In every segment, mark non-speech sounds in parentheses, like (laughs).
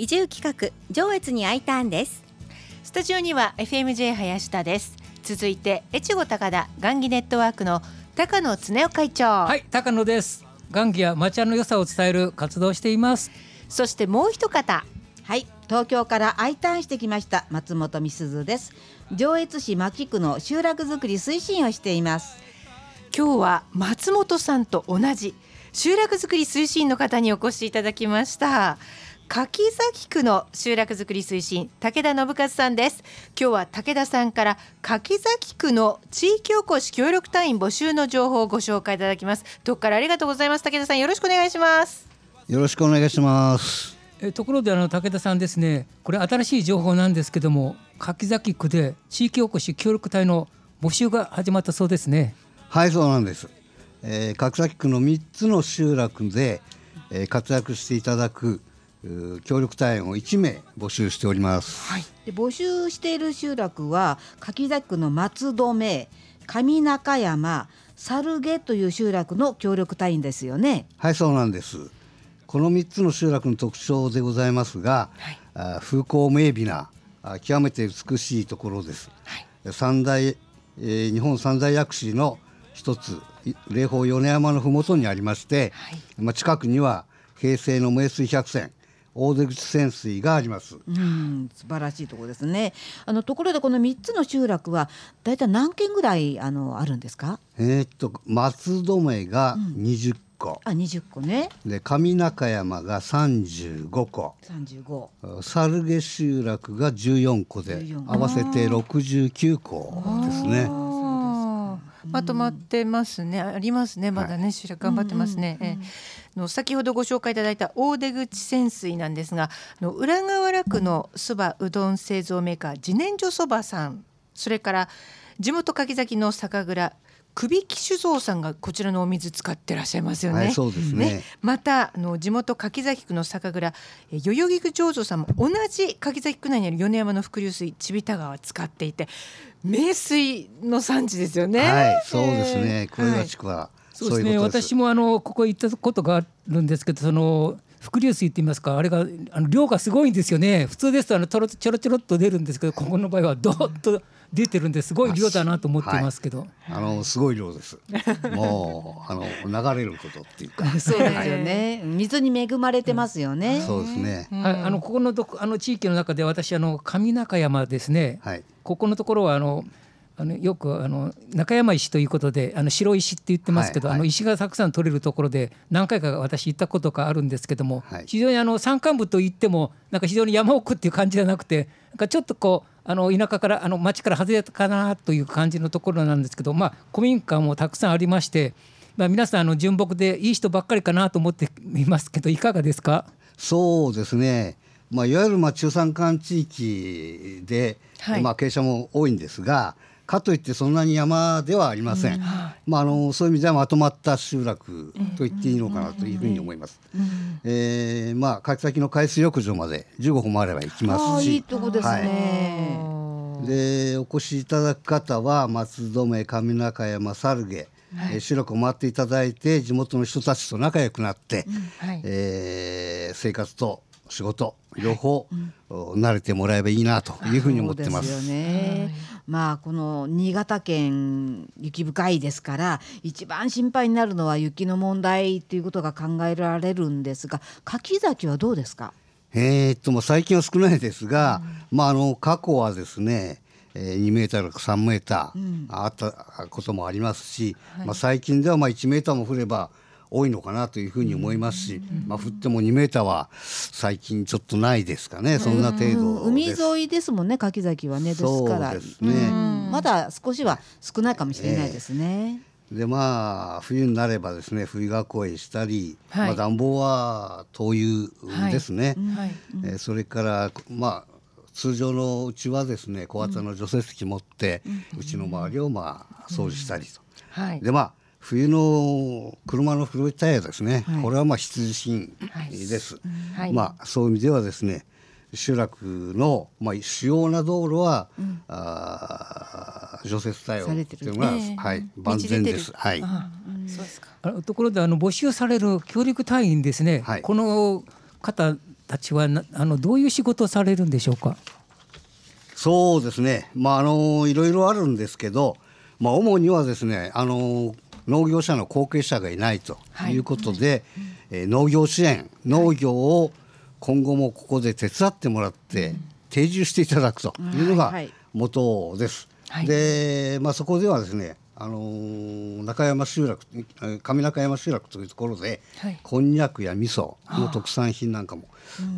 移住企画上越に I ターンです。スタジオには FMJ 林田です。続いて越後高田雁木ネットワークの高野恒夫会長。はい高野です。雁木や町屋の良さを伝える活動をしています。そしてもう一方。はい東京から I ターンしてきました松本美鈴です。上越市牧区の集落づくり推進をしています。今日は松本さんと同じ集落づくり推進の方にお越しいただきました柿崎区の集落づくり推進武田信和さんです。今日は武田さんから柿崎区の地域おこし協力隊員募集の情報をご紹介いただきます。どっからありがとうございます。武田さんよろしくお願いします。よろしくお願いします。えところであの武田さんですね。これ新しい情報なんですけども柿崎区で地域おこし協力隊の募集が始まったそうですね。はいそうなんです、えー、柿崎区の3つの集落で、えー、活躍していただく協力隊員を1名募集しております、はい、で募集している集落は柿崎区の松戸上上中山猿毛という集落の協力隊員ですよね。はいそうなんです。この3つの集落の特徴でございますが、はい、風光明媚な極めて美しいところです、はい、三大、えー、日本三大薬師の一つ霊峰米山の麓にありまして、はい、まあ、近くには平成の名水百選大出口潜水があります。うん、素晴らしいところですね。あのところでこの三つの集落はだいたい何軒ぐらいあのあるんですか？えー、っと松留が二十個、あ二十個ねで上中山が三十五個三十五猿毛集落が十四個で合わせて六十九個ですね。まとまってますね、ありますね。まだね、はい、頑張ってますね、うんうんうん、えの先ほどご紹介いただいた大出口泉水なんですがの浦河原区のそばうどん製造メーカー自然薯そばさん。それから地元柿崎の酒蔵首木酒造さんがこちらのお水使ってらっしゃいますよね。はい、そうですね、ね、またあの地元柿崎区の酒蔵代々木区醸造さんも同じ柿崎区内にある米山の伏流水千田川を使っていて名水の産地ですよね。はい、そうですね。は、はい、そうですね。私もあのここ行ったことがあるんですけど、その伏流水って言いますかあれがあの量がすごいんですよね普通ですとあのちょろちょろちょろっと出るんですけどここの場合はどっと出てるんですごい量だなと思ってますけど、はい、あのすごい量です。(laughs) もうあの流れることっていうか。そうですよね。水に恵まれてますよね、うん、そうですね、はい、あのここのどあの地域の中で私あの上中山ですね、はい、ここのところはあのあのよくあの中山石ということであの白石って言ってますけど、はいはい、あの石がたくさん取れるところで何回か私行ったことがあるんですけども、はい、非常にあの山間部といってもなんか非常に山奥っていう感じじゃなくてなんかちょっとこうあの田舎からあの町から外れたかなという感じのところなんですけど、まあ、古民家もたくさんありまして、まあ、皆さんあの純朴でいい人ばっかりかなと思っていますけどいかがですか？そうですね、まあ、いわゆるまあ中山間地域で、はい、まあ、傾斜も多いんですがかといってそんなに山ではありません、うん、まあ、あのそういう意味ではまとまった集落と言っていいのかなというふうに思います、うん、えー、まあ柿崎の海水浴場まで15分もあれば行きます。しいいとこですね、はい、でお越しいただく方は松留上中山猿毛はい、白く回っていただいて地元の人たちと仲良くなって、うん。はい、えー、生活と仕事両方、慣れてもらえばいいなというふうに思ってます。すね、まあこの新潟県雪深いですから一番心配になるのは雪の問題ということが考えられるんですが柿崎はどうですか？えー、っともう最近は少ないですが、うん、まああの過去はですねえー、2メーターか3メーターあったこともありますし、うんまあ、最近ではまあ1メーターも降れば多いのかなというふうに思いますし、まあ、降っても2メーターは最近ちょっとないですかね、そんな程度海沿いですもんね柿崎はねですから。ですね、まだ少しは少ないかもしれないですね。えー、でまあ冬になればですね冬囲いしたり、はい、まあ、暖房は灯油ですね、はい、えー、それからまあ通常のうちはですね小型の除雪機持って、うちの周りをまあ掃除したりと。はい、でまあ冬の車の古いタイヤですね、はい、これはまあ必需品です、はい、まあそういう意味ではですね集落の、まあ、主要な道路は、うん、あ除雪対応というのが、えー、はい、万全です。はい。そうですか。ところであの募集される協力隊員ですね。はい、この方たちはあのどういう仕事をされるんでしょうか？そうですね、まあ、あのいろいろあるんですけど、まあ、主にはですねあの農業者の後継者がいないとい。うことで、はい、えー、農業支援農業を今後もここで手伝ってもらって、定住していただくというのが元です。はい、で、まあ、そこではですねあのー、中山集落上中山集落というところで、はい、こんにゃくや味噌の特産品なんかも、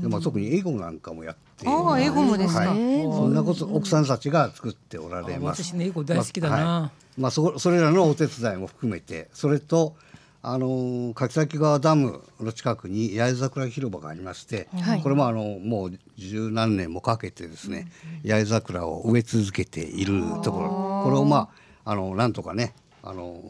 でまあ、特にエゴなんかもやってあエゴもですか、はい、そんなこと奥さんたちが作っておられます。私ねエゴ大好きだな、まあ、はい、まあ、そそれらのお手伝いも含めてそれとあの柿崎川ダムの近くに八重桜広場がありまして、はい、これもあのもう十何年もかけてですね、八重桜を植え続けているところ。これをまああのなんとかねあの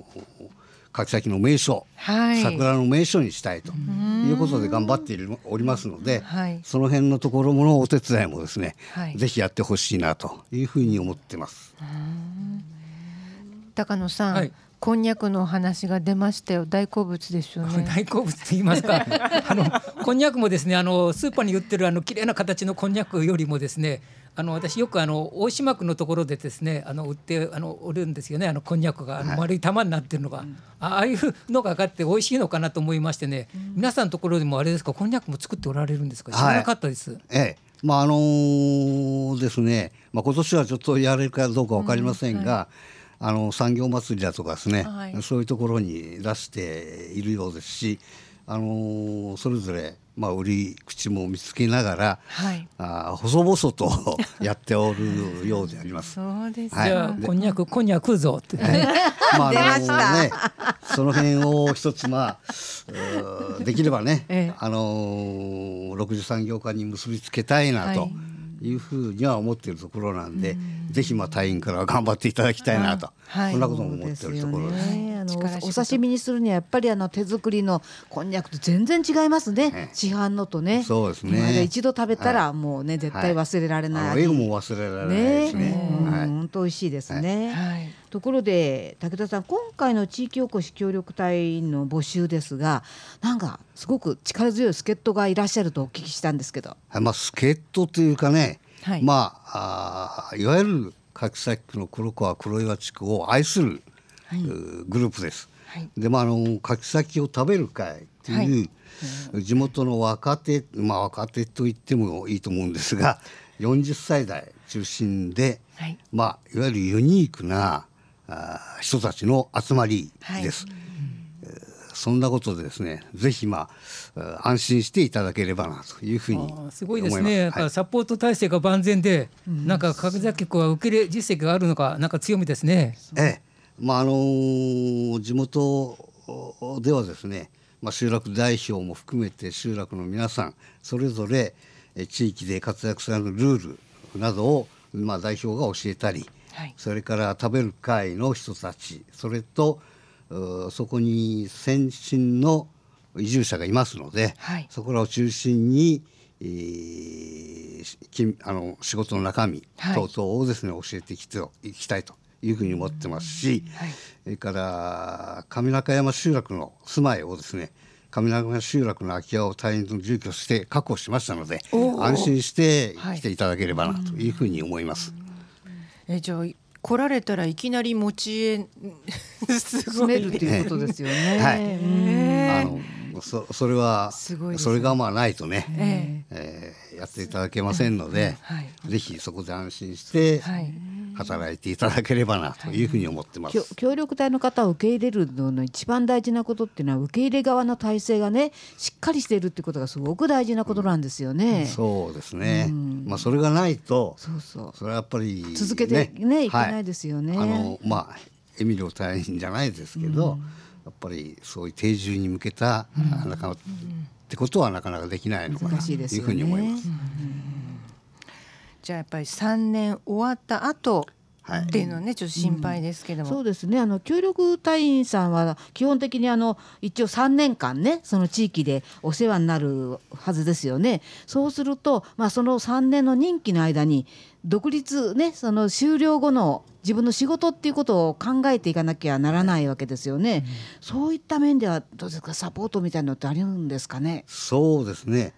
柿崎の名所、はい、桜の名所にしたいということで頑張っておりますので、はい、その辺のところのお手伝いもですね、はい、ぜひやってほしいなというふうに思ってます。高野さん、こんにゃくの話が出ましたよ。大好物ですよね。大好物と言いますか。(laughs) あのこんにゃくもですねあのスーパーに売ってるあの綺麗な形のこんにゃくよりもですねあの私よくあの大島区のところでですねあの売ってあの売るんですよね。あのこんにゃくがあの丸い玉になってるのが、はい、ああいうのがかって美味しいのかなと思いましてね、うん、皆さんのところでもあれですかこんにゃくも作っておられるんですか？知らなかったです。はい、ええ。まああのー、ですね、まあ、今年はちょっとやれるかどうか分かりませんが、うん。はいあの産業祭りだとかですね、はい、そういうところに出しているようですし、あのそれぞれまあ、売り口も見つけながら、はい、あ細々と (laughs) やっておるようであります。そうです、はい、じゃあこんにゃくこんにゃくぞって、ね、まああのねその辺を一つまあ (laughs) できればね、ええ、あの六次産業化に結びつけたいなと。はいいうふうには思っているところなんで、ぜひまあ隊員から頑張っていただきたいなと、はい、そんなことも思っているところです。ですね、あのお刺身にするにはやっぱりあの手作りのこんにゃくと全然違いますね。ね市販のとね。そうですね。一度食べたらもうね、はい、絶対忘れられない。英語も忘れられないですね。本当美味しいですね。はいところで武田さん今回の地域おこし協力隊の募集ですがなんかすごく力強い助っ人がいらっしゃるとお聞きしたんですけど。まあ助っ人というかね、はい、まああいわゆる柿崎区の黒川黒岩地区を愛する、はい、グループです。はい、でまああの柿崎を食べる会という、地元の若手まあ若手と言ってもいいと思うんですが40歳代中心で、はい、まあいわゆるユニークな人たちの集まりです。はいそんなことでですね、ぜひまあ安心していただければなというふうにすごいですね。はい、サポート体制が万全で、うん、なんか角崎区は受け入れ実績があるのか、なんか強みですね。ええ、まああのー、地元ではですね、まあ集落代表も含めて集落の皆さんそれぞれ地域で活躍されるルールなどをまあ代表が教えたり。はい、それから食べる会の人たちそれとそこに先進の移住者がいますので、はい、そこらを中心に、えー、あの仕事の中身等々をですね、教えていききたいというふうに思ってますし、はい、それから上中山集落の住まいをですね上中山集落の空き家を隊員の住居して確保しましたので安心して来ていただければなというふうに思います。えじゃあ来られたらいきなり持ち家進 (laughs) めるっていうことですよね。はい。あのそそれはそれがまあないとね、え。えー、やっていただけませんので、はい、ぜひそこで安心して、はい、働いていただければなというふうに思ってます、はい、協力隊の方を受け入れるのの一番大事なことっていうのは受け入れ側の体制がねしっかりしているってことがすごく大事なことなんですよね。うん、そうですね、うん、まあそれがないとそうそう。それはやっぱり、ね、続けてねいけないですよね。あのまあエミリオ大変じゃないですけど、うん、やっぱりそういう定住に向けた、うん、なかなか、ってことはなかなかできないのかなというふうに思います。じゃあやっぱり3年終わった後っていうのはねちょっと心配ですけども、うん、そうですね。あの協力隊員さんは基本的にあの一応3年間ねその地域でお世話になるはずですよね。そうすると、まあ、その3年の任期の間に独立ねその終了後の自分の仕事っていうことを考えていかなきゃならないわけですよね、うん、そういった面ではどうですか？サポートみたいなのってあるんですかね？そうですね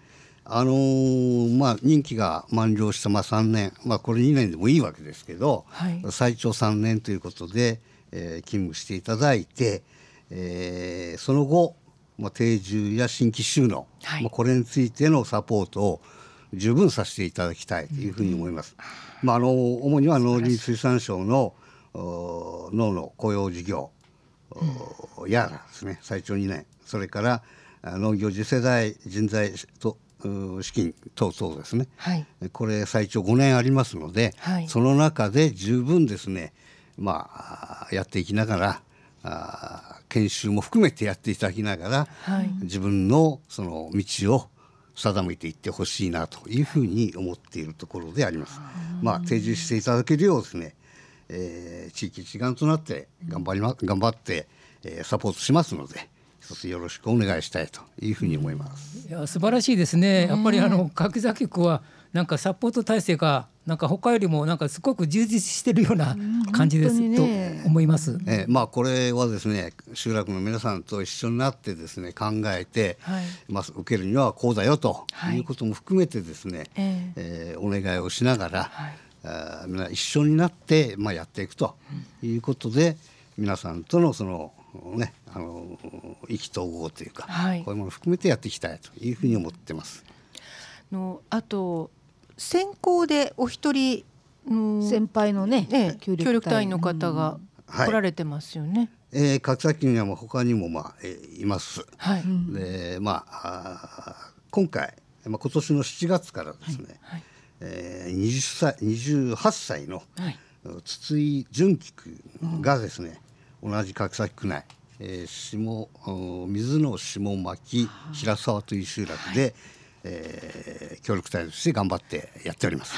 あのー、まあ、任期が満了したまあ3年、まあ、これ2年でもいいわけですけど、はい、最長3年ということで、えー、勤務していただいて、えー、その後、まあ、定住や新規収納、はい、まあ、これについてのサポートを十分させていただきたいというふうに思います。うん、まあ、あの主には農林水産省の農の雇用事業やらですね最長2年。それから農業次世代人材と資金等々ですね、はい、これ最長5年ありますので、はい、その中で十分ですねまあやっていきながらあ研修も含めてやっていただきながら、はい、自分のその道を定めていってほしいなというふうに思っているところであります。まあ提示していただけるようですね、えー、地域一丸となって頑張りま頑張って、えー、サポートしますので。一つよろしくお願いしたいというふうに思います。いや素晴らしいですね。やっぱりあの柿崎区はなんかサポート体制がなんか他よりもなんかすごく充実しているような感じです、ね、と思います。えー、まあこれはですね集落の皆さんと一緒になってですね考えて、はい、まあ受けるにはこうだよということも含めてですね、はい、えー、えー、お願いをしながら、はい、あみんな一緒になってまあやっていくということで、うん、皆さんとのそのね、あの意気投合というか、はい、こういうものを含めてやっていきたいというふうに思ってます。のあと先行でお一人先輩のね、ね協力隊。の方が来られてますよね。はいえー、角崎にはも他にもまあ、えー、います。はい、でまあ今回、まあ、今年の7月からですね、はい。はい、えー、20歳28歳の、はい、筒井純喜君がですね、同じ角崎区内、えー、下水の下牧平沢という集落で、はい、えー、協力隊として頑張ってやっております。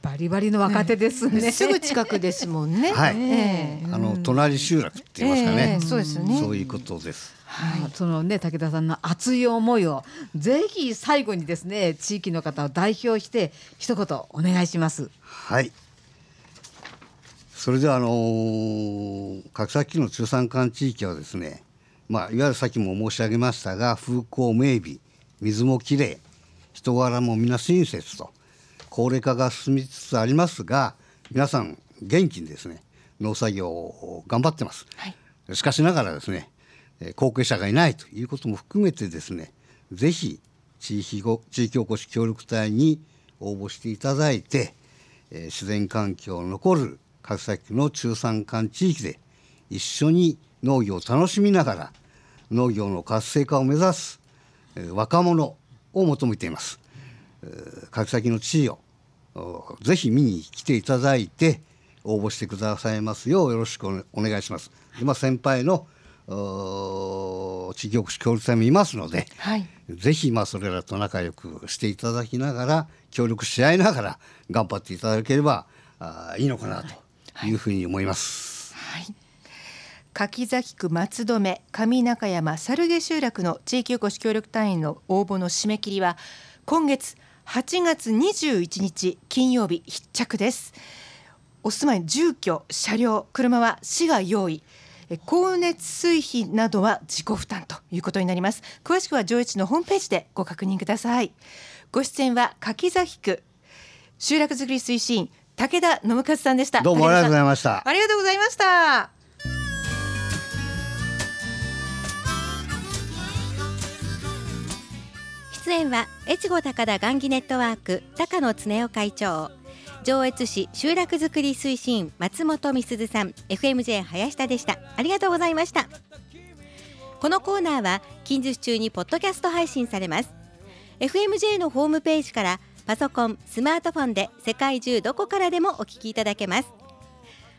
バリバリの若手ですね。すぐ近くですもんね。はい。えー、あの隣集落って言いますかね。えー、そうですね。そういうことです。はい、そのね武田さんの熱い思いをぜひ最後にですね地域の方を代表して一言お願いします。はい。それではあのー、角崎の中山間地域はですね、まあ、いわゆるさっきも申し上げましたが風光明媚水もきれい人柄も皆親切と高齢化が進みつつありますが皆さん元気にですね農作業を頑張ってます、はい、しかしながらですね後継者がいないということも含めてですねぜひ地域地域おこし協力隊に応募していただいて、えー、自然環境の残る角崎の中山間地域で一緒に農業を楽しみながら農業の活性化を目指す若者を求めています。角崎の地位をぜひ見に来ていただいて応募してくださいますようよろしくお願いします。今先輩の地域おこし協力隊もいますので、はい、ぜひまあそれらと仲良くしていただきながら協力し合いながら頑張っていただければあいいのかなとい。うふうに思います。はい、柿崎区松留上中山猿毛集落の地域おこし協力隊員の応募の締め切りは今月8月21日金曜日必着です。お住まい住居車両車は市が用意。光熱水費などは自己負担ということになります。詳しくは上越のホームページでご確認ください。ご出演は柿崎区集落づくり推進武田信和さんでした。どうもありがとうございました。ありがとうございました。出演は越後高田雁木ネットワーク高野恒夫会長。上越市集落づくり推進松本美鈴さん。FMJ 林田でした。ありがとうございました。このコーナーは近日中にポッドキャスト配信されます。FMJ のホームページからパソコンスマートフォンで世界中どこからでもお聞きいただけます。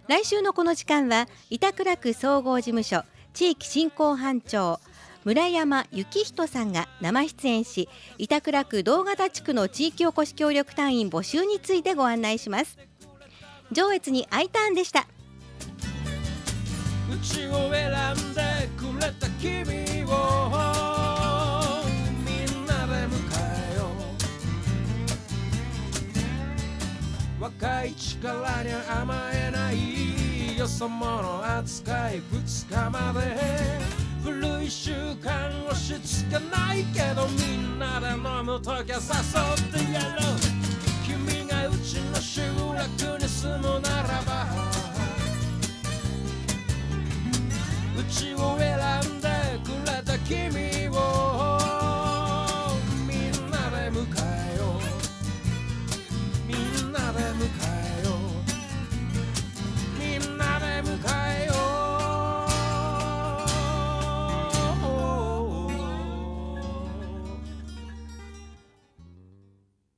来週のこの時間は板倉区総合事務所地域振興班長村山幸人さんが生出演し板倉区動型地区の地域おこし協力隊員募集についてご案内します。上越に I ターンでした。うちを選んでくれた君を若い力に甘えないよそ者扱い2日まで古い習慣押し付けないけどみんなで飲む時は誘ってやろう